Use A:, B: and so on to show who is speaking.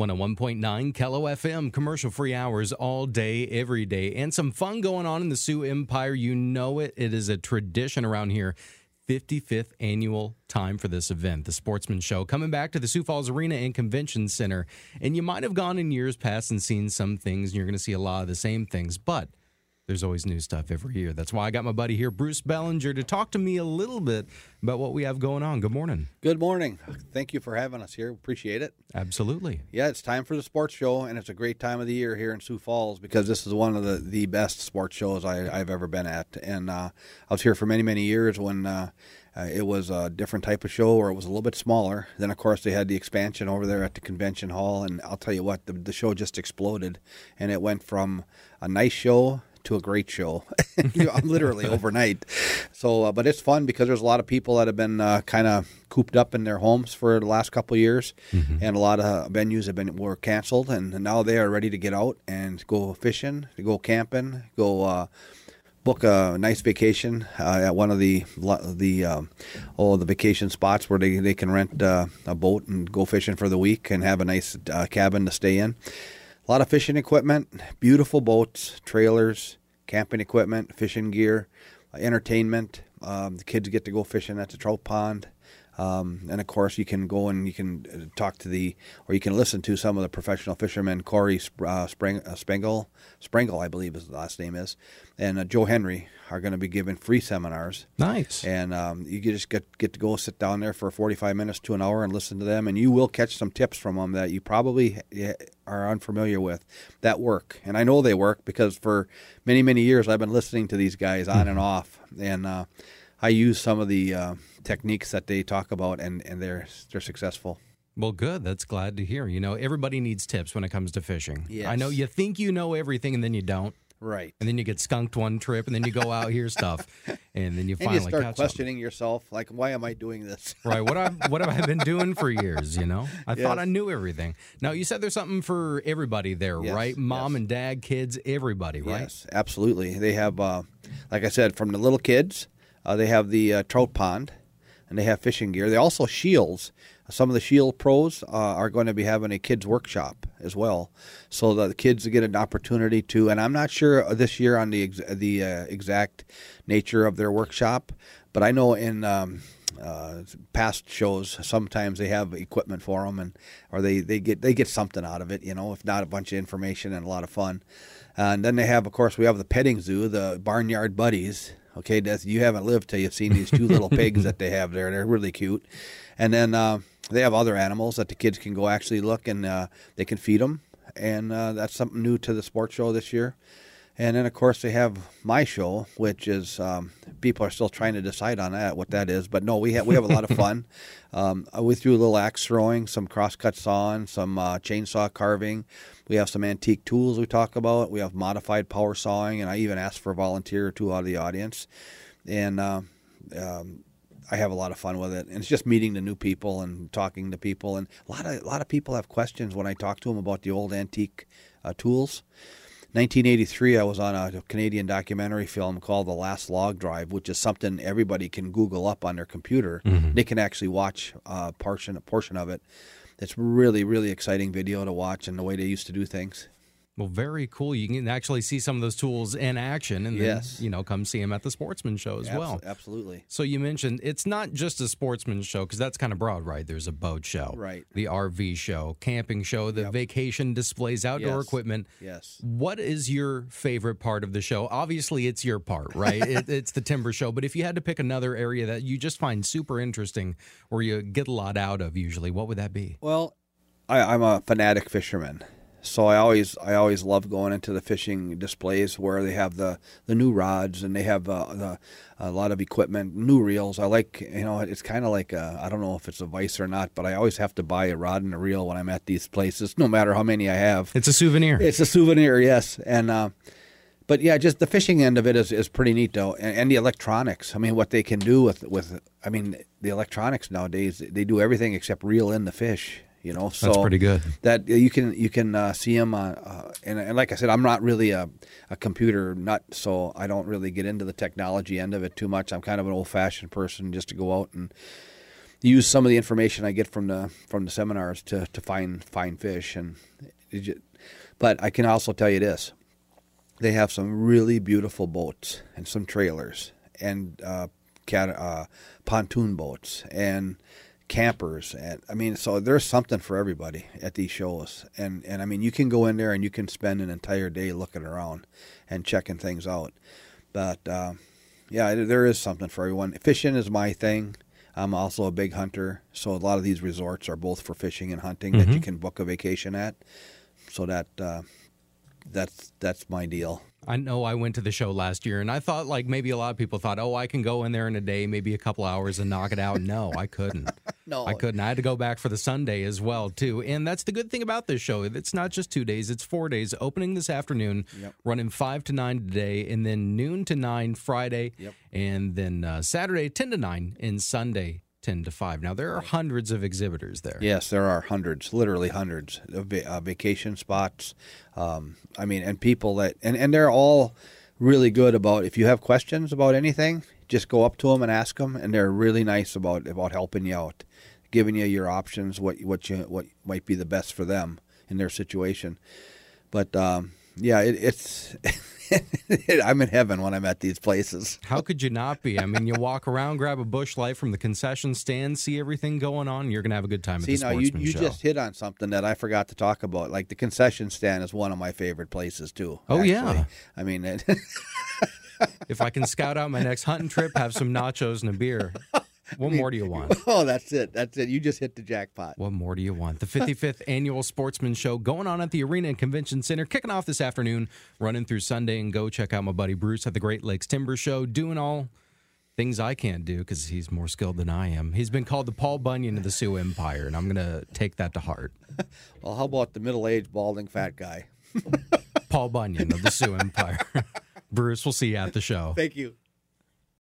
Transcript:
A: 101.9 KELO FM, commercial free hours all day, every day, and some fun going on in the Sioux Empire. You know it. It is a tradition around here. 55th annual time for this event, the Sportsman Show, coming back to the Sioux Falls Arena and Convention Center. And you might have gone in years past and seen some things, and you're going to see a lot of the same things, but there's always new stuff every year. That's why I got my buddy here, Bruce Bellinger, to talk to me a little bit about what we have going on. Good morning.
B: Good morning. Thank you for having us here. Appreciate it.
A: Absolutely.
B: Yeah, it's time for the sports show, and it's a great time of the year here in Sioux Falls because this is one of the, the best sports shows I, have ever been at. And uh, I was here for many, many years when uh, uh, it was a different type of show or it was a little bit smaller. Then, of course, they had the expansion over there at the convention hall, and I'll tell you what, the, the show just exploded. And it went from a nice show to a great show, literally overnight. So, uh, but it's fun because there's a lot of people that have been uh, kind of cooped up in their homes for the last couple of years, mm-hmm. and a lot of venues have been were canceled, and now they are ready to get out and go fishing, to go camping, go. Uh, book a nice vacation uh, at one of the the um, oh the vacation spots where they, they can rent uh, a boat and go fishing for the week and have a nice uh, cabin to stay in a lot of fishing equipment, beautiful boats, trailers, camping equipment, fishing gear, entertainment. Um, the kids get to go fishing at the trout pond. Um, and of course, you can go and you can uh, talk to the, or you can listen to some of the professional fishermen, Corey uh, Spring, uh, Spengel, Sprengle, I believe his last name is, and uh, Joe Henry are going to be giving free seminars.
A: Nice.
B: And um, you just get get to go sit down there for 45 minutes to an hour and listen to them, and you will catch some tips from them that you probably are unfamiliar with that work. And I know they work because for many many years I've been listening to these guys on and off, and uh, I use some of the uh, techniques that they talk about, and and they're they're successful.
A: Well, good. That's glad to hear. You know, everybody needs tips when it comes to fishing.
B: Yes.
A: I know you think you know everything, and then you don't.
B: Right.
A: And then you get skunked one trip, and then you go out here stuff, and then you
B: and
A: finally
B: you start
A: catch
B: questioning
A: something.
B: yourself, like, why am I doing this?
A: right. What I what have I been doing for years? You know, I
B: Yes.
A: thought I knew everything. Now you said there's something for everybody there,
B: Yes,
A: right? Mom
B: yes.
A: and dad, kids, everybody, right?
B: Yes, absolutely. They have, uh, like I said, from the little kids, uh, they have the uh, trout pond, and they have fishing gear. They also Scheels. Some of the Scheels pros uh, are going to be having a kids workshop as well, so the kids get an opportunity to. And I'm not sure this year on the ex- the uh, exact nature of their workshop, but I know in. Um, uh, past shows sometimes they have equipment for them and or they, they get they get something out of it you know if not a bunch of information and a lot of fun and then they have of course we have the petting zoo the barnyard buddies okay that's, you haven't lived till you've seen these two little pigs that they have there. They're really cute. And then uh, they have other animals that the kids can go actually look and uh, they can feed them and uh, that's something new to the sports show this year. And then, of course, they have my show, which is um, people are still trying to decide on that what that is. But no, we have we have a lot of fun. Um, we do a little axe throwing, some crosscut sawing, some uh, chainsaw carving. We have some antique tools we talk about. We have modified power sawing, and I even asked for a volunteer or two out of the audience. And uh, um, I have a lot of fun with it, and it's just meeting the new people and talking to people. And a lot of a lot of people have questions when I talk to them about the old antique uh, tools. 1983, I was on a Canadian documentary film called The Last Log Drive, which is something everybody can Google up on their computer. Mm-hmm. They can actually watch a portion a portion of it. It's really really exciting video to watch and the way they used to do things.
A: Well, very cool. You can actually see some of those tools in action, and then
B: Yes.
A: you know come see them at the Sportsman Show as well.
B: absolutely.
A: So you mentioned it's not just a sportsman show because that's kind of broad, right? There's a boat show,
B: Right.
A: The RV show, camping show, the vacation displays, outdoor
B: Yes.
A: equipment.
B: Yes.
A: What is your favorite part of the show? Obviously, it's your part, right? it, it's the timber show. But if you had to pick another area that you just find super interesting or you get a lot out of, usually, what would that be?
B: Well, I, I'm a fanatic fisherman, so I always I always love going into the fishing displays where they have the, the new rods and they have uh, the, a lot of equipment, new reels. I like you know it's kind of like I I don't know if it's a vice or not, but I always have to buy a rod and a reel when I'm at these places, no matter how many I have.
A: It's a souvenir.
B: It's a souvenir, yes, and. Uh, but yeah, just the fishing end of it is, is pretty neat though, and, and the electronics. I mean, what they can do with with I mean, the electronics nowadays they do everything except reel in the fish. You know, so
A: That's pretty good.
B: That you can you can uh, see them, uh, uh, and, and like I said, I'm not really a, a computer nut, so I don't really get into the technology end of it too much. I'm kind of an old fashioned person, just to go out and use some of the information I get from the from the seminars to to find find fish and. it ju- But I can also tell you this: they have some really beautiful boats and some trailers and uh, cat, uh, pontoon boats and campers and I mean so there's something for everybody at these shows. And and I mean you can go in there and you can spend an entire day looking around and checking things out. But uh, yeah there is something for everyone. Fishing is my thing. I'm also a big hunter. So a lot of these resorts are both for fishing and hunting that you can book a vacation at. So that uh, that's that's my deal
A: I know I went to the show last year and I thought like maybe a lot of people thought, oh, I can go in there in a day, maybe a couple hours and knock it out. No, I couldn't.
B: No.
A: I couldn't. I had to go back for the Sunday as well too. And that's the good thing about this show. It's not just two days, it's four days, opening this afternoon,
B: Yep.
A: running five to nine today, and then noon to nine Friday,
B: Yep.
A: and then uh, Saturday ten to nine and Sunday ten to five. Now there are hundreds of exhibitors there.
B: Yes, there are hundreds, literally hundreds of uh, vacation spots. Um, I mean, and people that, and, and they're all really good about if you have questions about anything, just go up to them and ask them, and they're really nice about about helping you out, giving you your options, what what you what might be the best for them in their situation. But um, yeah, it, it's I'm in heaven when I'm at these places.
A: How could you not be? I mean, you walk around, grab a Busch Light from the concession stand, see everything going on. You're going to have a good time
B: See
A: at the
B: now you, you
A: show.
B: just hit on something that I forgot to talk about. Like the concession stand is one of my favorite places too.
A: Oh,
B: actually.
A: yeah.
B: I mean, it,
A: if I can scout out my next hunting trip, have some nachos and a beer. What more do you want?
B: oh, that's it. That's it. You just hit the jackpot.
A: What more do you want? The 55th annual Sportsman Show going on at the Arena and Convention Center, kicking off this afternoon, running through Sunday. And go check out my buddy Bruce at the Great Lakes Timber Show, doing all things I can't do because he's more skilled than I am. He's been called the Paul Bunyan of the Sioux Empire, and I'm going to take that to heart.
B: Well, how about the middle-aged balding fat guy?
A: Paul Bunyan of the Sioux Empire. Bruce, we'll see you at the show.
B: Thank you.